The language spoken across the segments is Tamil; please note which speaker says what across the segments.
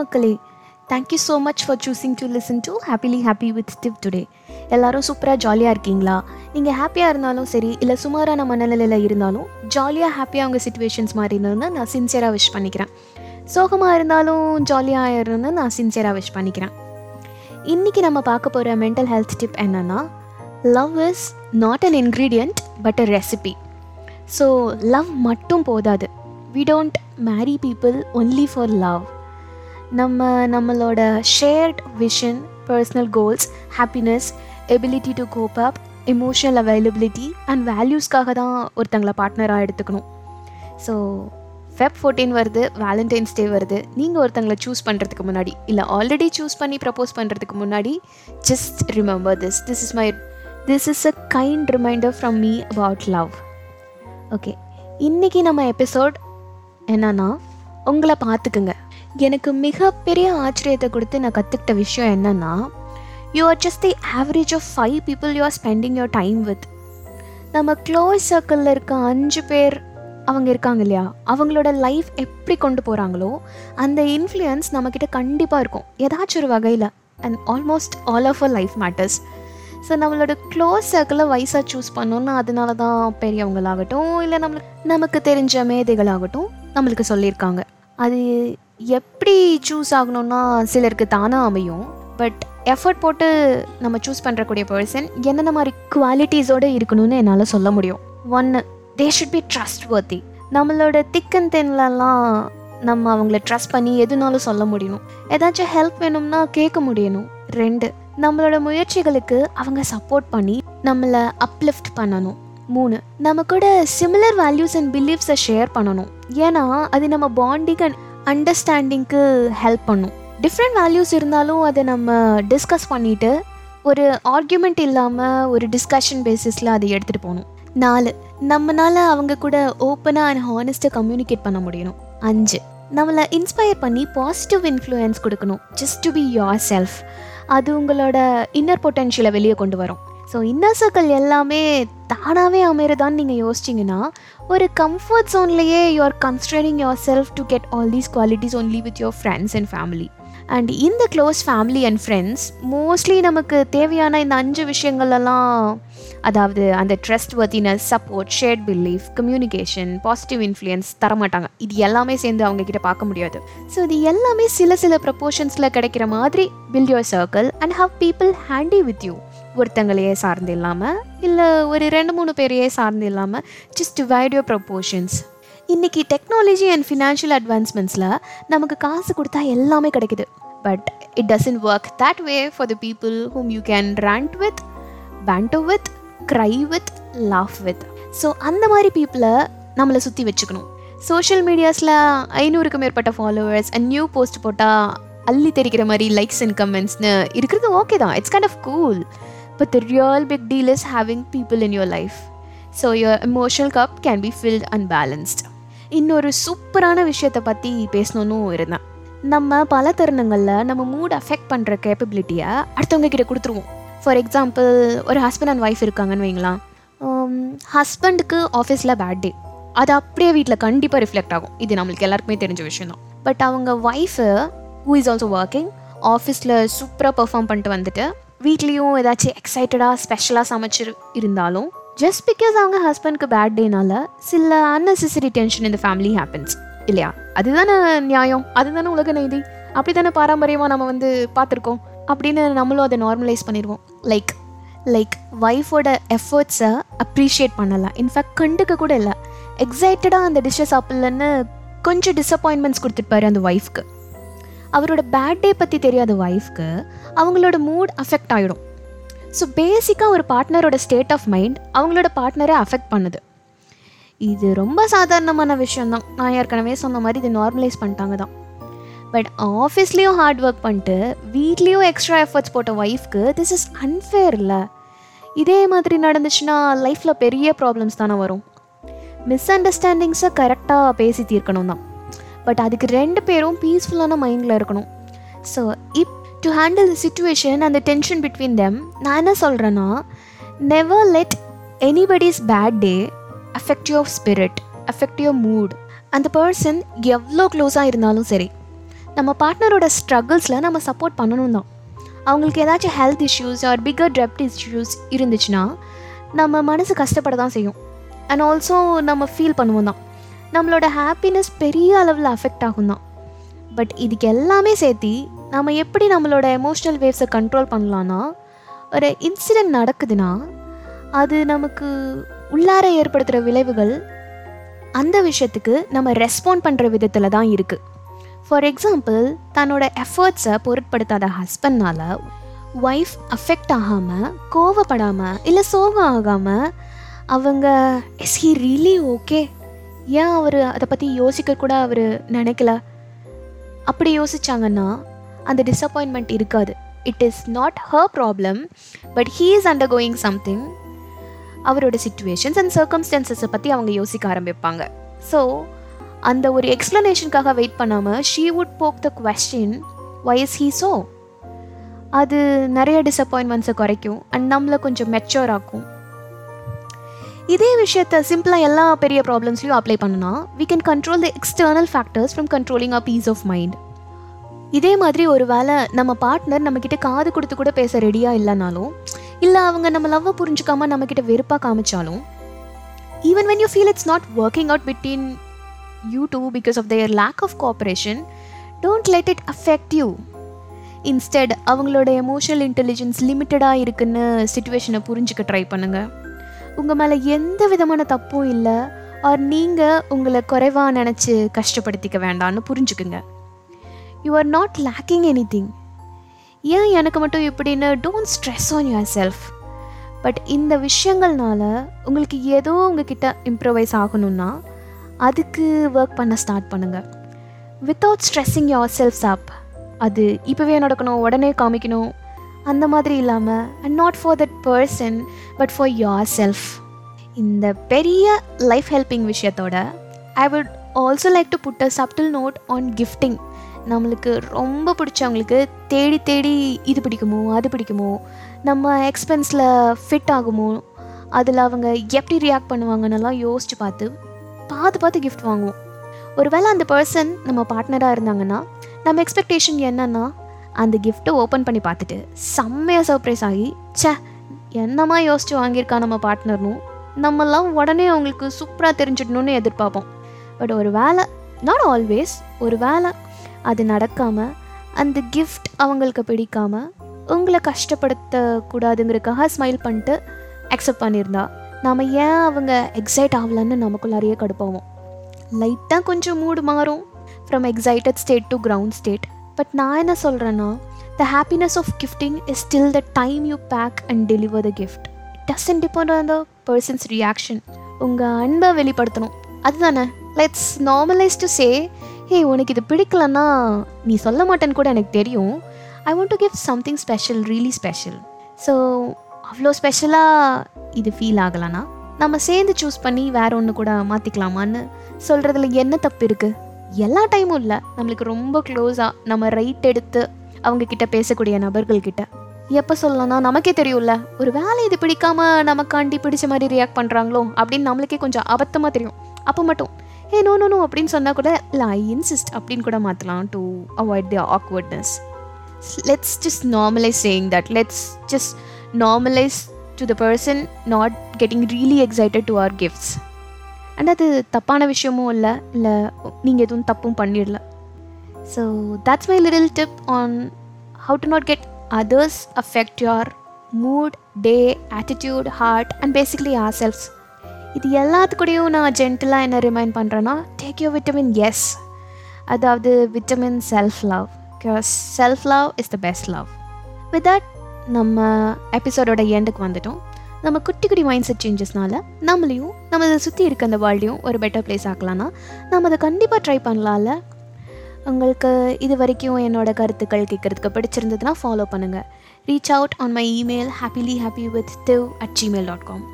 Speaker 1: மக்களே thank you so much for choosing to listen to happily happy with Steve today எல்லாரும் சூப்பராக ஜாலியாக இருக்கீங்களா? நீங்கள் ஹாப்பியாக இருந்தாலும் சரி இல்லை சுமாரான மனநிலையில் இருந்தாலும் ஜாலியாக ஹாப்பியாக உங்கள் சுச்சுவேஷன்ஸ் மாதிரி இருந்ததுன்னு நான் சின்சியராக விஷ் பண்ணிக்கிறேன். சோகமாக இருந்தாலும் ஜாலியாக இருந்தது நான் சின்சியராக விஷ் பண்ணிக்கிறேன். இன்றைக்கி நம்ம பார்க்க போகிற மென்டல் ஹெல்த் டிப் என்னென்னா love is not an ingredient but a recipe so love மட்டும் போதாது. We don't marry people only for love நம்ம நம்மளோட shared vision personal goals happiness ability to cope up emotional availability and வேல்யூஸ்க்காக தான் ஒருத்தங்களை பார்ட்னராக எடுத்துக்கணும். ஸோ ஃபெப் ஃபோர்டீன் வருது வேலண்டைன்ஸ் டே வருது. நீங்கள் ஒருத்தங்களை சூஸ் பண்ணுறதுக்கு முன்னாடி இல்லை ஆல்ரெடி சூஸ் பண்ணி ப்ரப்போஸ் பண்ணுறதுக்கு முன்னாடி just remember this this is my this is a kind reminder from me about love okay இன்றைக்கி நம்ம எபிசோட் என்னன்னா உங்களை பார்த்துக்குங்க. எனக்கு மிகப்பெரிய ஆச்சரியத்தை கொடுத்து நான் கற்றுக்கிட்ட விஷயம் என்னென்னா you are just the average of five people you are spending your time with நம்ம க்ளோஸ் சர்க்கிளில் இருக்க அஞ்சு பேர் அவங்க இருக்காங்க இல்லையா? அவங்களோட லைஃப் எப்படி கொண்டு போகிறாங்களோ அந்த இன்ஃப்ளூயன்ஸ் நம்மக்கிட்ட கண்டிப்பாக இருக்கும். ஏதாச்சும் ஒரு வகையில் and almost all of a life matters so நம்மளோட க்ளோஸ் சர்க்கிளை வயசாக சூஸ் பண்ணோன்னா அதனால தான் பெரியவங்களாகட்டும் இல்லை நம்மளுக்கு நமக்கு தெரிஞ்ச மேதைகளாகட்டும் நம்மளுக்கு சொல்லியிருக்காங்க. அது எப்படி சூஸ் ஆகணும்னா சிலருக்கு தானாக அமையும். பட் எஃபர்ட் போட்டு நம்ம சூஸ் பண்ணுறக்கூடிய பர்சன் என்னென்ன மாதிரி குவாலிட்டிஸோடு இருக்கணும்னு என்னால் சொல்ல முடியும். ஒன்று they should be trustworthy நம்மளோட திக் அண்ட் தென்லலாம் நம்ம அவங்கள ட்ரஸ்ட் பண்ணி எதுனாலும் சொல்ல முடியணும். ஏதாச்சும் ஹெல்ப் வேணும்னா கேட்க முடியணும். ரெண்டு நம்மளோட முயற்சிகளுக்கு அவங்க சப்போர்ட் பண்ணி நம்மளை அப்லிஃப்ட் பண்ணணும். மூணு நம்ம கூட சிமிலர் வேல்யூஸ் அண்ட் பிலீஃப்ஸை ஷேர் பண்ணணும். ஏன்னா அது நம்ம பாண்டிங் அண்ட் அண்டர்ஸ்டாண்டிங்க்கு ஹெல்ப் பண்ணும். டிஃப்ரெண்ட் வேல்யூஸ் இருந்தாலும் அதை நம்ம டிஸ்கஸ் பண்ணிவிட்டு ஒரு ஆர்கியூமெண்ட் இல்லாமல் ஒரு டிஸ்கஷன் பேசிஸில் அதை எடுத்துகிட்டு போகணும். நாலு நம்மளால் அவங்க கூட ஓப்பனாக அண்ட் ஹானஸ்ட்டாக கம்யூனிகேட் பண்ண முடியணும். அஞ்சு நம்மளை இன்ஸ்பயர் பண்ணி பாசிட்டிவ் இன்ஃப்ளூயன்ஸ் கொடுக்கணும். Just to be yourself அது உங்களோட இன்னர் பொட்டென்ஷியலை வெளியே கொண்டு வரும். ஸோ இன்னர் சர்க்கிள் எல்லாமே தானாகவே அமைகிறதான்னு நீங்கள் யோசிச்சிங்கன்னா ஒரு comfort ஜோன்லேயே you are constraining yourself to get all these qualities only with your friends and family and இந்த close family and friends mostly நமக்கு தேவையான இந்த அஞ்சு விஷயங்கள்லாம் அதாவது அந்த trustworthiness support shared belief communication positive influence தரமாட்டாங்க இது எல்லாமே சேர்ந்து அவங்க கிட்ட பார்க்க முடியாது. ஸோ இது எல்லாமே சில சில ப்ரப்போர்ஷன்ஸில் கிடைக்கிற மாதிரி build your circle and have people handy with you ஒருத்தங்களையே சார்ந்து இல்லாமல் இல்லை ஒரு ரெண்டு மூணு பேரையே சார்ந்து இல்லாமல் ஜஸ்ட் டிவைட் யோர் ப்ரப்போர்ஷன்ஸ் இன்றைக்கி டெக்னாலஜி அண்ட் ஃபினான்ஷியல் அட்வான்ஸ்மெண்ட்ஸில் நமக்கு காசு கொடுத்தா எல்லாமே கிடைக்குது. But it doesn't work that way for the people whom you can rant with vent to with cry with laugh with so அந்த மாதிரி பீப்புளை நம்மளை சுற்றி வச்சுக்கணும். சோஷியல் மீடியாஸில் ஐநூறுக்கு மேற்பட்ட ஃபாலோவர்ஸ் அண்ட் நியூ போஸ்ட் போட்டால் அள்ளி தெரிக்கிற மாதிரி லைக்ஸ் அண்ட் கமெண்ட்ஸ்னு இருக்கிறது ஓகே தான். It's kind of cool But the real big deal is having people in your life so your emotional cup can be filled unbalanced இன்னொரு சூப்பரான விஷயத்தை பற்றி பேசணும்னு இருந்தேன். நம்ம பல தருணங்களில் நம்ம மூட் அஃபெக்ட் பண்ணுற கேப்பபிலிட்டியை அடுத்தவங்க கிட்ட கொடுத்துருவோம். ஃபார் எக்ஸாம்பிள் ஒரு ஹஸ்பண்ட் அண்ட் ஒய்ஃப் இருக்காங்கன்னு வைங்களா ஹஸ்பண்டுக்கு ஆஃபீஸில் பேட் டே அது அப்படியே வீட்டில் கண்டிப்பாக ரிஃப்ளெக்ட் ஆகும். இது நம்மளுக்கு எல்லாருக்குமே தெரிஞ்ச விஷயம் தான். பட் அவங்க wife who is also working ஆஃபீஸில் சூப்பராக பெர்ஃபார்ம் பண்ணிட்டு வந்துட்டு வீட்லேயும் ஏதாச்சும் எக்ஸைட்டடாக ஸ்பெஷலாக சமைச்சு இருந்தாலும் ஜஸ்ட் பிகாஸ் அவங்க ஹஸ்பண்ட்க்கு பேட் டேனால சில அன்னெசரி டென்ஷன் இந்த ஃபேமிலி ஹேப்பன்ஸ் இல்லையா? அதுதானே நியாயம். அதுதானே உலக நீதி. அப்படி தானே பாரம்பரியமாக நம்ம வந்து பார்த்துருக்கோம். அப்படின்னு நம்மளும் அதை நார்மலைஸ் பண்ணிடுவோம். லைக் லைக் ஒய்ஃபோட எஃபர்ட்ஸை அப்ரிஷியேட் பண்ணலை இன்ஃபேக்ட் கண்டுக்க கூட இல்லை. எக்ஸைட்டடாக அந்த டிஷ்ஷை சாப்பிட்லன்னு கொஞ்சம் டிசப்பாயின்மெண்ட்ஸ் கொடுத்துருப்பாரு அந்த ஒய்ஃப்க்கு அவரோட பேட் டே பற்றி தெரியாத ஒய்ஃப்க்கு அவங்களோட மூட் அஃபெக்ட் ஆகிடும் ஸோ பேசிக்காக ஒரு பார்ட்னரோட ஸ்டேட் ஆஃப் மைண்ட் அவங்களோட பார்ட்னரை அஃபெக்ட் பண்ணுது. இது ரொம்ப சாதாரணமான விஷயந்தான் நான் ஏற்கனவே சொன்ன மாதிரி இது நார்மலைஸ் பண்ணிட்டாங்க தான். பட் ஆஃபீஸ்லேயும் ஹார்ட் ஒர்க் பண்ணிட்டு வீட்லேயும் எக்ஸ்ட்ரா எஃபர்ட்ஸ் போட்ட ஒய்ஃப்க்கு திஸ் இஸ் அன்ஃபேர் இல்லை. இதே மாதிரி நடந்துச்சுன்னா லைஃப்பில் பெரிய ப்ராப்ளம்ஸ் தானே வரும். மிஸ் அண்டர்ஸ்டாண்டிங்ஸை கரெக்டாக பேசி தீர்க்கணும் தான். பட் அதுக்கு ரெண்டு பேரும் பீஸ்ஃபுல்லான மைண்டில் இருக்கணும். So if to handle the situation அந்த டென்ஷன் பிட்வீன் தெம் நான் என்ன சொல்கிறேன்னா never let anybody's bad day affect your spirit affect your mood அந்த பர்சன் எவ்வளோ க்ளோஸாக இருந்தாலும் சரி நம்ம பார்ட்னரோட ஸ்ட்ரகிள்ஸில் நம்ம சப்போர்ட் பண்ணணும் தான். அவங்களுக்கு ஏதாச்சும் ஹெல்த் இஷ்யூஸ் ஆர் பிகர் டெப்ட் இஷ்யூஸ் இருந்துச்சுன்னா நம்ம மனசு கஷ்டப்பட தான் செய்யும். அண்ட் ஆல்சோ நம்ம ஃபீல் பண்ணுவோம் தான். நம்மளோட ஹாப்பினஸ் பெரிய அளவில் அஃபெக்ட் ஆகும் தான் பட் இதுக்கு எல்லாமே சேர்த்து நம்ம எப்படி நம்மளோட எமோஷ்னல் வேவ்ஸை கண்ட்ரோல் பண்ணலான்னா ஒரு இன்சிடெண்ட் நடக்குதுன்னா அது நமக்கு உள்ளார ஏற்படுத்துகிற விளைவுகள் அந்த விஷயத்துக்கு நம்ம ரெஸ்பாண்ட் பண்ணுற விதத்தில் தான் இருக்குது ஃபார் எக்ஸாம்பிள் தன்னோட எஃபர்ட்ஸை பொருட்படுத்தாத ஹஸ்பண்ட்னால் ஒய்ஃப் அஃபெக்ட் ஆகாமல் கோவப்படாமல் இல்லை சோகம் ஆகாமல் அவங்க இஸ் ஹி ரியலி ஓகே ஏன் அவர் அதை பற்றி யோசிக்க கூட அவர் நினைக்கல? அப்படி யோசிச்சாங்கன்னா அந்த டிசப்பாயின்மெண்ட் இருக்காது. It is not her problem but he is undergoing something அவரோட சுச்சுவேஷன்ஸ் அண்ட் சர்க்கம்ஸ்டான்சஸை பற்றி அவங்க யோசிக்க ஆரம்பிப்பாங்க. ஸோ அந்த ஒரு எக்ஸ்ப்ளனேஷனுக்காக வெயிட் பண்ணாமல் she would poke the question why is he so அது நிறைய டிசப்பாயின்மெண்ட்ஸை குறைக்கும் அண்ட் நம்மளை கொஞ்சம் மெச்சோர் ஆக்கும். இதே விஷயத்த சிம்பிளாக எல்லா பெரிய ப்ராப்ளம்ஸ்லையும் அப்ளை பண்ணனா we can control the external factors from controlling a piece of mind இதே மாதிரி ஒரு வேளை நம்ம பார்ட்னர் நம்மக்கிட்ட காது கொடுத்து கூட பேச ரெடியாக இல்லைனாலும் இல்லை அவங்க நம்ம லவ்வை புரிஞ்சுக்காம நம்மக்கிட்ட வெறுப்பாக காமிச்சாலும் even when you feel it's not working out between you two because of their lack of cooperation don't let it affect you instead அவங்களோட எமோஷனல் இன்டெலிஜென்ஸ் லிமிட்டடாக இருக்குன்னு சுச்சுவேஷனை புரிஞ்சுக்க ட்ரை பண்ணுங்கள் உங்கள் மேலே எந்த விதமான தப்பும் இல்லை. ஆர் நீங்கள் உங்களை குறைவாக நினச்சி கஷ்டப்படுத்திக்க வேண்டாம்னு புரிஞ்சுக்குங்க. You are not lacking anything ஏன் எனக்கு மட்டும் இப்படின்னு don't stress on yourself but இந்த விஷயங்கள்னால உங்களுக்கு ஏதோ உங்ககிட்ட இம்ப்ரவைஸ் ஆகணும்னா அதுக்கு ஒர்க் பண்ண ஸ்டார்ட் பண்ணுங்கள் without stressing yourselves up அது இப்போவே நடக்கணும் உடனே காமிக்கணும் அந்த மாதிரி இல்லாமல் and not for that person but for yourself இந்த பெரிய லைஃப் ஹெல்பிங் விஷயத்தோட I would also like to put a subtle note on gifting நம்மளுக்கு ரொம்ப பிடிச்சவங்களுக்கு தேடி தேடி இது பிடிக்குமோ அது பிடிக்குமோ நம்ம எக்ஸ்பென்ஸில் ஃபிட் ஆகுமோ அதில் அவங்க எப்படி ரியாக்ட் பண்ணுவாங்கன்னெல்லாம் யோசித்து பார்த்து பார்த்து பார்த்து கிஃப்ட் வாங்குவோம். ஒருவேளை அந்த பர்சன் நம்ம பார்ட்னராக இருந்தாங்கன்னா நம்ம எக்ஸ்பெக்டேஷன் என்னன்னா அந்த கிஃப்ட்டை ஓப்பன் பண்ணி பார்த்துட்டு செம்மையாக சர்ப்ரைஸ் ஆகி ச்சே என்னமா யோசிச்சு வாங்கியிருக்கா நம்ம பார்ட்னர்னும் நம்மெல்லாம் உடனே அவங்களுக்கு சூப்பராக தெரிஞ்சிடணும்னு எதிர்பார்ப்போம். பட் ஒரு வேலை நாட் ஆல்வேஸ் ஒரு வேலை அது நடக்காமல் அந்த கிஃப்ட் அவங்களுக்கு பிடிக்காம உங்களை கஷ்டப்படுத்தக்கூடாதுங்கிறதுக்காக ஸ்மைல் பண்ணிட்டு அக்செப்ட் பண்ணியிருந்தா நாம் ஏன் அவங்க எக்ஸைட் ஆகலன்னு நமக்குள்ளாரையே கடுப்பாவோம் லைட்டாக கொஞ்சம் மூடு மாறும். From excited state to ground state but நான் என்ன சொல்கிறேன்னா the happiness of gifting is still the time you pack and deliver the gift it in depend on the person's reaction உங்கள் அன்பை வெளிப்படுத்தணும். அதுதானே? Let's normalise to say hey உனக்கு இது பிடிக்கலன்னா நீ சொல்ல மாட்டேன்னு கூட எனக்கு தெரியும். I want to give something special really special so அவ்வளோ ஸ்பெஷலாக இது ஃபீல் ஆகலைன்னா நம்ம சேர்ந்து சூஸ் பண்ணி வேற ஒன்று கூட மாற்றிக்கலாமான்னு சொல்கிறதுல என்ன தப்பு இருக்குது எல்லா டைமும் இல்லை. நம்மளுக்கு ரொம்ப க்ளோஸாக நம்ம ரைட் எடுத்து அவங்க கிட்ட பேசக்கூடிய நபர்கள்கிட்ட. எப்போ சொல்லலாம்னா நமக்கே தெரியும்ல ஒரு வேலை இது பிடிக்காம நமக்காண்டி பிடிச்ச மாதிரி ரியாக்ட் பண்ணுறாங்களோ அப்படின்னு நம்மளுக்கே கொஞ்சம் அபத்தமாக தெரியும். அப்போ மட்டும் ஏ நோ நோ நோ அப்படின்னு சொன்னால் கூட இல்லை ஐ இன்சிஸ்ட் அப்படின்னு கூட மாற்றலாம் to avoid the awkwardness let's just normalize saying that let's just normalize to the person not getting really excited to our gifts and அது தப்பான விஷயமும் இல்லை இல்லை நீங்கள் எதுவும் தப்பும் பண்ணிடல. So that's my little tip on how to not get others affect your mood day attitude heart and basically ourselves இது எல்லாத்துக்கூடையும் நான் ஜென்டலாக என்ன ரிமைண்ட் பண்ணுறேன்னா டேக் யூர் விட்டமின் எஸ் அதாவது vitamin self love because self love is the best love with that நம்ம எபிசோடோட எண்டுக்கு வந்துட்டோம். நம்ம குட்டி குட்டி மைண்ட் செட் சேஞ்சஸ்னால நம்மளையும் நம்ம இதை சுற்றி இருக்க அந்த வேர்ல்டையும் ஒரு பெட்டர் பிளேஸ் ஆக்கலாம்னா நம்ம அதை கண்டிப்பாக ட்ரை பண்ணலாம்ல உங்களுக்கு இது வரைக்கும் என்னோட கருத்துக்கள் கேட்குறதுக்கு பிடிச்சிருந்ததுன்னா ஃபாலோ பண்ணுங்கள் reach out on my email happily happy with div at Gmail dot com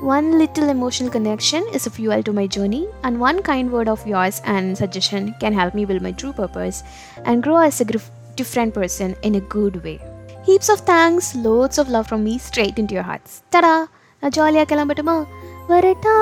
Speaker 1: One little emotional connection is a fuel to my journey, and one kind word of yours and suggestion can help me build my true purpose and grow as a grif- different person in a good way. Heaps of thanks, loads of love from me straight into your hearts. Ta-da! நான் ஜாலியாக கிளம்பட்டுமா வரட்டா